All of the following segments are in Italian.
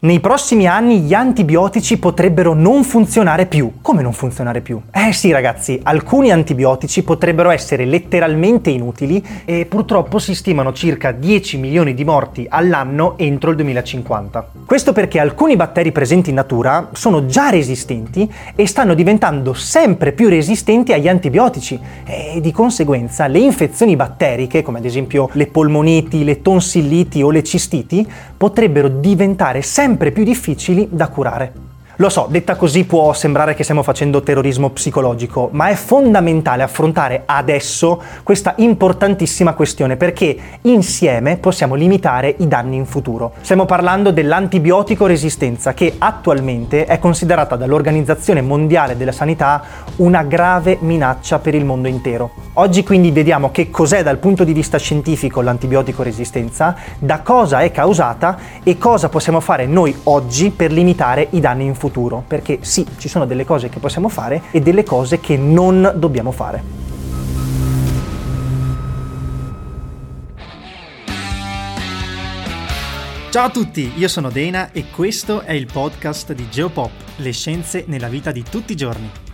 Nei prossimi anni gli antibiotici potrebbero non funzionare più. Come non funzionare più? Eh sì ragazzi, alcuni antibiotici potrebbero essere letteralmente inutili e purtroppo si stimano circa 10 milioni di morti all'anno entro il 2050. Questo perché alcuni batteri presenti in natura sono già resistenti e stanno diventando sempre più resistenti agli antibiotici e di conseguenza le infezioni batteriche, come ad esempio le polmoniti, le tonsilliti o le cistiti, potrebbero diventare sempre sempre più difficili da curare. Lo so, detta così può sembrare che stiamo facendo terrorismo psicologico, ma è fondamentale affrontare adesso questa importantissima questione perché insieme possiamo limitare i danni in futuro. Stiamo parlando dell'antibiotico resistenza che attualmente è considerata dall'Organizzazione Mondiale della Sanità una grave minaccia per il mondo intero. Oggi quindi vediamo che cos'è dal punto di vista scientifico l'antibiotico resistenza, da cosa è causata e cosa possiamo fare noi oggi per limitare i danni in futuro futuro, perché sì, ci sono delle cose che possiamo fare e delle cose che non dobbiamo fare. Ciao a tutti, io sono Dena e questo è il podcast di Geopop, le scienze nella vita di tutti i giorni.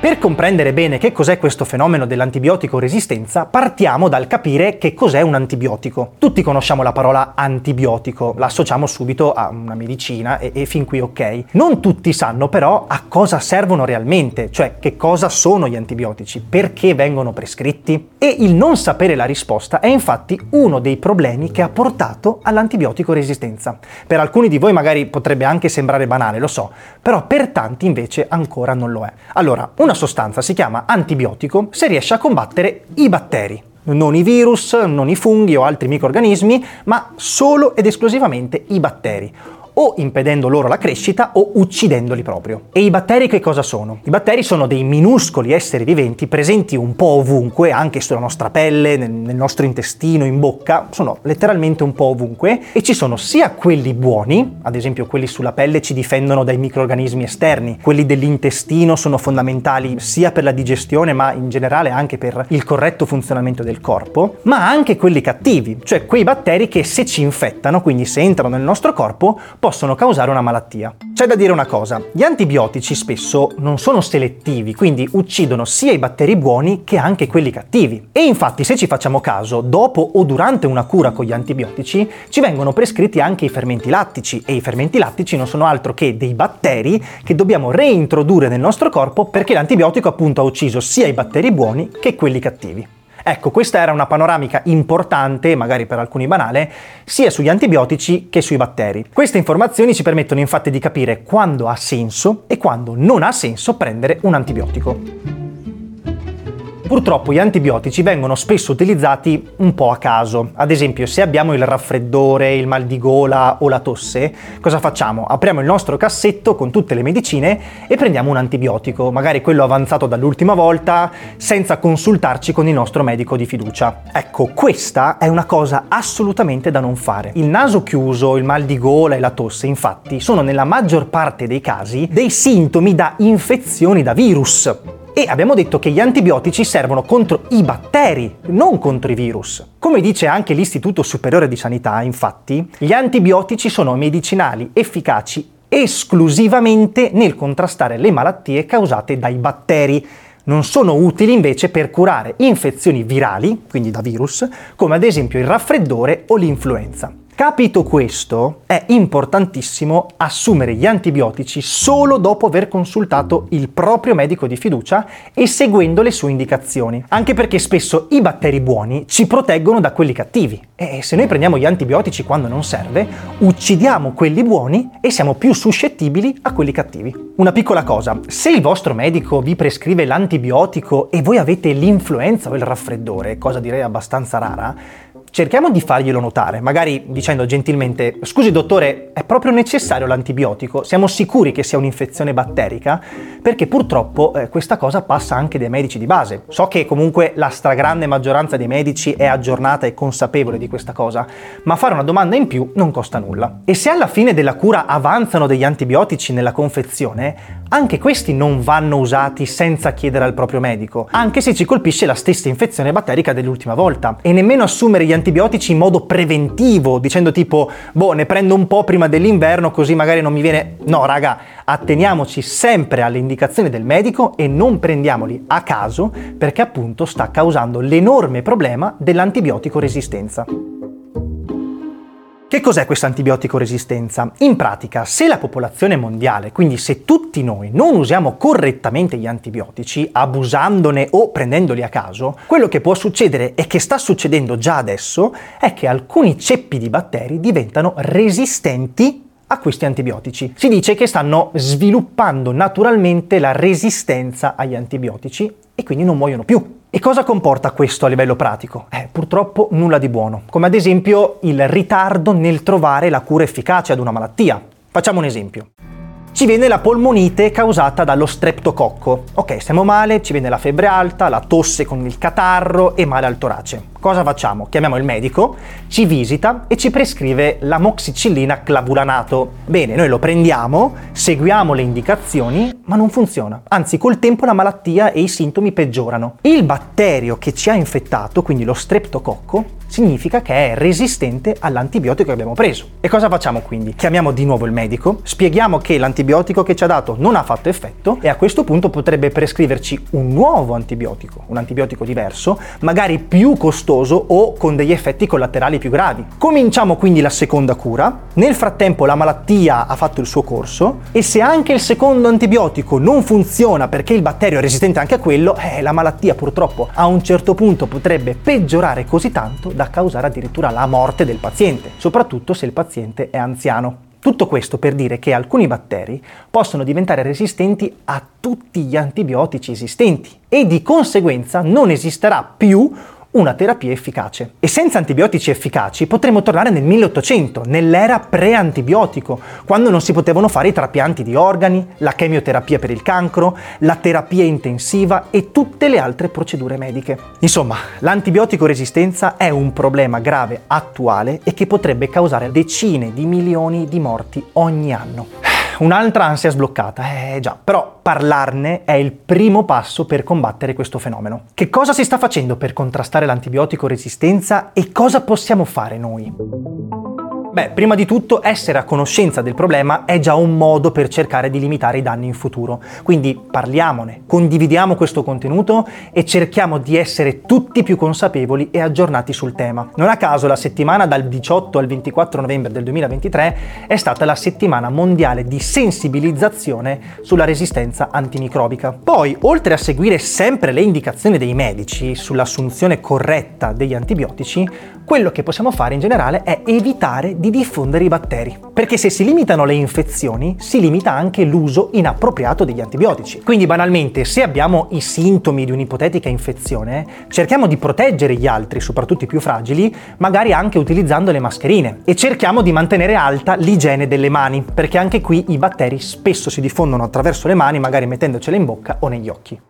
Per comprendere bene che cos'è questo fenomeno dell'antibiotico resistenza, partiamo dal capire che cos'è un antibiotico. Tutti conosciamo la parola antibiotico, la associamo subito a una medicina e, e fin qui ok. Non tutti sanno però a cosa servono realmente, cioè che cosa sono gli antibiotici, perché vengono prescritti. E il non sapere la risposta è infatti uno dei problemi che ha portato all'antibiotico resistenza. Per alcuni di voi magari potrebbe anche sembrare banale, lo so, però per tanti invece ancora non lo è. Allora, una sostanza si chiama antibiotico se riesce a combattere i batteri, non i virus, non i funghi o altri microrganismi, ma solo ed esclusivamente i batteri o impedendo loro la crescita o uccidendoli proprio. E i batteri che cosa sono? I batteri sono dei minuscoli esseri viventi presenti un po' ovunque, anche sulla nostra pelle, nel nostro intestino, in bocca, sono letteralmente un po' ovunque e ci sono sia quelli buoni, ad esempio quelli sulla pelle ci difendono dai microrganismi esterni, quelli dell'intestino sono fondamentali sia per la digestione ma in generale anche per il corretto funzionamento del corpo, ma anche quelli cattivi, cioè quei batteri che se ci infettano, quindi se entrano nel nostro corpo, possono causare una malattia. C'è da dire una cosa, gli antibiotici spesso non sono selettivi, quindi uccidono sia i batteri buoni che anche quelli cattivi. E infatti se ci facciamo caso, dopo o durante una cura con gli antibiotici ci vengono prescritti anche i fermenti lattici e i fermenti lattici non sono altro che dei batteri che dobbiamo reintrodurre nel nostro corpo perché l'antibiotico appunto ha ucciso sia i batteri buoni che quelli cattivi. Ecco, questa era una panoramica importante, magari per alcuni banale, sia sugli antibiotici che sui batteri. Queste informazioni ci permettono infatti di capire quando ha senso e quando non ha senso prendere un antibiotico. Purtroppo gli antibiotici vengono spesso utilizzati un po' a caso. Ad esempio, se abbiamo il raffreddore, il mal di gola o la tosse, cosa facciamo? Apriamo il nostro cassetto con tutte le medicine e prendiamo un antibiotico, magari quello avanzato dall'ultima volta, senza consultarci con il nostro medico di fiducia. Ecco, questa è una cosa assolutamente da non fare. Il naso chiuso, il mal di gola e la tosse, infatti, sono nella maggior parte dei casi dei sintomi da infezioni da virus. E abbiamo detto che gli antibiotici servono contro i batteri, non contro i virus. Come dice anche l'Istituto Superiore di Sanità, infatti, gli antibiotici sono medicinali efficaci esclusivamente nel contrastare le malattie causate dai batteri. Non sono utili invece per curare infezioni virali, quindi da virus, come ad esempio il raffreddore o l'influenza. Capito questo, è importantissimo assumere gli antibiotici solo dopo aver consultato il proprio medico di fiducia e seguendo le sue indicazioni, anche perché spesso i batteri buoni ci proteggono da quelli cattivi e se noi prendiamo gli antibiotici quando non serve, uccidiamo quelli buoni e siamo più suscettibili a quelli cattivi. Una piccola cosa, se il vostro medico vi prescrive l'antibiotico e voi avete l'influenza o il raffreddore, cosa direi abbastanza rara, cerchiamo di farglielo notare, magari dicendo gentilmente, scusi dottore, è proprio necessario l'antibiotico? Siamo sicuri che sia un'infezione batterica? Perché purtroppo eh, questa cosa passa anche dai medici di base. So che comunque la stragrande maggioranza dei medici è aggiornata e consapevole di questa cosa, ma fare una domanda in più non costa nulla. E se alla fine della cura avanzano degli antibiotici nella confezione, anche questi non vanno usati senza chiedere al proprio medico, anche se ci colpisce la stessa infezione batterica dell'ultima volta. E nemmeno assumere gli antibiotici in modo preventivo, dicendo tipo, boh, ne prendo un po' prima dell'inverno così magari non mi viene... No, raga, atteniamoci sempre alle indicazioni del medico e non prendiamoli a caso perché appunto sta causando l'enorme problema dell'antibiotico resistenza. Che cos'è questa antibiotico resistenza? In pratica, se la popolazione mondiale, quindi se tutti noi non usiamo correttamente gli antibiotici, abusandone o prendendoli a caso, quello che può succedere e che sta succedendo già adesso è che alcuni ceppi di batteri diventano resistenti a questi antibiotici. Si dice che stanno sviluppando naturalmente la resistenza agli antibiotici e quindi non muoiono più. E cosa comporta questo a livello pratico? Eh, purtroppo nulla di buono, come ad esempio il ritardo nel trovare la cura efficace ad una malattia. Facciamo un esempio ci viene la polmonite causata dallo streptococco. Ok, stiamo male, ci viene la febbre alta, la tosse con il catarro e male al torace. Cosa facciamo? Chiamiamo il medico, ci visita e ci prescrive l'amoxicillina clavulanato. Bene, noi lo prendiamo, seguiamo le indicazioni, ma non funziona. Anzi, col tempo la malattia e i sintomi peggiorano. Il batterio che ci ha infettato, quindi lo streptococco, significa che è resistente all'antibiotico che abbiamo preso. E cosa facciamo quindi? Chiamiamo di nuovo il medico, spieghiamo che l'antibiotico che ci ha dato non ha fatto effetto e a questo punto potrebbe prescriverci un nuovo antibiotico, un antibiotico diverso, magari più costoso o con degli effetti collaterali più gravi. Cominciamo quindi la seconda cura, nel frattempo la malattia ha fatto il suo corso e se anche il secondo antibiotico non funziona perché il batterio è resistente anche a quello, eh, la malattia purtroppo a un certo punto potrebbe peggiorare così tanto da causare addirittura la morte del paziente, soprattutto se il paziente è anziano. Tutto questo per dire che alcuni batteri possono diventare resistenti a tutti gli antibiotici esistenti e di conseguenza non esisterà più una terapia efficace. E senza antibiotici efficaci potremmo tornare nel 1800, nell'era pre-antibiotico, quando non si potevano fare i trapianti di organi, la chemioterapia per il cancro, la terapia intensiva e tutte le altre procedure mediche. Insomma, l'antibiotico resistenza è un problema grave attuale e che potrebbe causare decine di milioni di morti ogni anno. Un'altra ansia sbloccata, eh già, però parlarne è il primo passo per combattere questo fenomeno. Che cosa si sta facendo per contrastare l'antibiotico resistenza e cosa possiamo fare noi? Beh, prima di tutto essere a conoscenza del problema è già un modo per cercare di limitare i danni in futuro. Quindi parliamone, condividiamo questo contenuto e cerchiamo di essere tutti più consapevoli e aggiornati sul tema. Non a caso la settimana dal 18 al 24 novembre del 2023 è stata la settimana mondiale di sensibilizzazione sulla resistenza antimicrobica. Poi, oltre a seguire sempre le indicazioni dei medici sull'assunzione corretta degli antibiotici, quello che possiamo fare in generale è evitare di diffondere i batteri. Perché se si limitano le infezioni, si limita anche l'uso inappropriato degli antibiotici. Quindi banalmente, se abbiamo i sintomi di un'ipotetica infezione, cerchiamo di proteggere gli altri, soprattutto i più fragili, magari anche utilizzando le mascherine. E cerchiamo di mantenere alta l'igiene delle mani, perché anche qui i batteri spesso si diffondono attraverso le mani, magari mettendocele in bocca o negli occhi.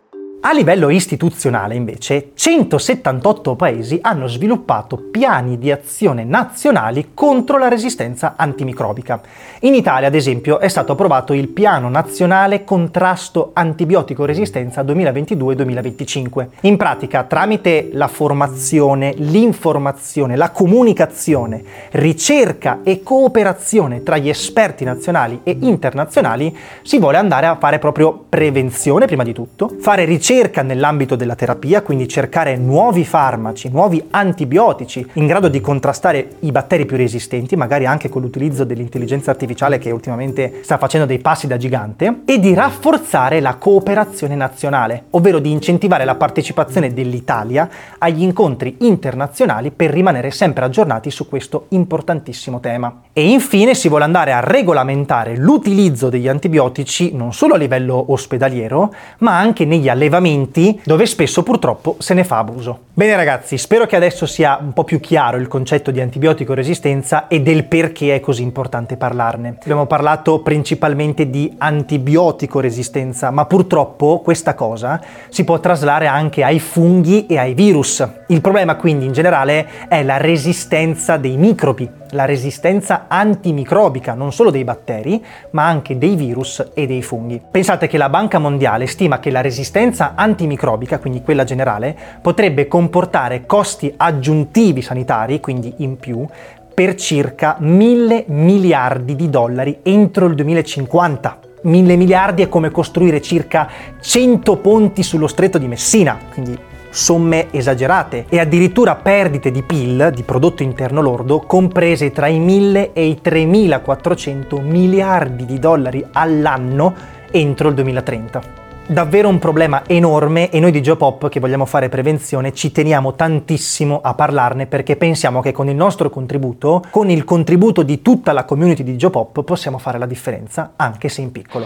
A livello istituzionale, invece, 178 paesi hanno sviluppato piani di azione nazionali contro la resistenza antimicrobica. In Italia, ad esempio, è stato approvato il Piano Nazionale Contrasto Antibiotico Resistenza 2022-2025. In pratica, tramite la formazione, l'informazione, la comunicazione, ricerca e cooperazione tra gli esperti nazionali e internazionali, si vuole andare a fare proprio prevenzione, prima di tutto, fare ricerca ricerca nell'ambito della terapia, quindi cercare nuovi farmaci, nuovi antibiotici in grado di contrastare i batteri più resistenti, magari anche con l'utilizzo dell'intelligenza artificiale che ultimamente sta facendo dei passi da gigante, e di rafforzare la cooperazione nazionale, ovvero di incentivare la partecipazione dell'Italia agli incontri internazionali per rimanere sempre aggiornati su questo importantissimo tema. E infine si vuole andare a regolamentare l'utilizzo degli antibiotici non solo a livello ospedaliero, ma anche negli allevamenti allevamenti dove spesso purtroppo se ne fa abuso. Bene ragazzi, spero che adesso sia un po' più chiaro il concetto di antibiotico resistenza e del perché è così importante parlarne. Abbiamo parlato principalmente di antibiotico resistenza, ma purtroppo questa cosa si può traslare anche ai funghi e ai virus. Il problema quindi in generale è la resistenza dei microbi, la resistenza antimicrobica non solo dei batteri, ma anche dei virus e dei funghi. Pensate che la Banca Mondiale stima che la resistenza antimicrobica, quindi quella generale, potrebbe comportare costi aggiuntivi sanitari, quindi in più, per circa mille miliardi di dollari entro il 2050. Mille miliardi è come costruire circa 100 ponti sullo stretto di Messina, quindi somme esagerate e addirittura perdite di PIL, di prodotto interno lordo, comprese tra i 1000 e i 3400 miliardi di dollari all'anno entro il 2030 davvero un problema enorme e noi di Geopop che vogliamo fare prevenzione ci teniamo tantissimo a parlarne perché pensiamo che con il nostro contributo, con il contributo di tutta la community di Geopop possiamo fare la differenza anche se in piccolo.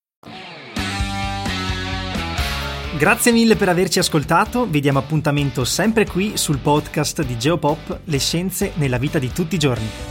Grazie mille per averci ascoltato, vi diamo appuntamento sempre qui sul podcast di Geopop, le scienze nella vita di tutti i giorni.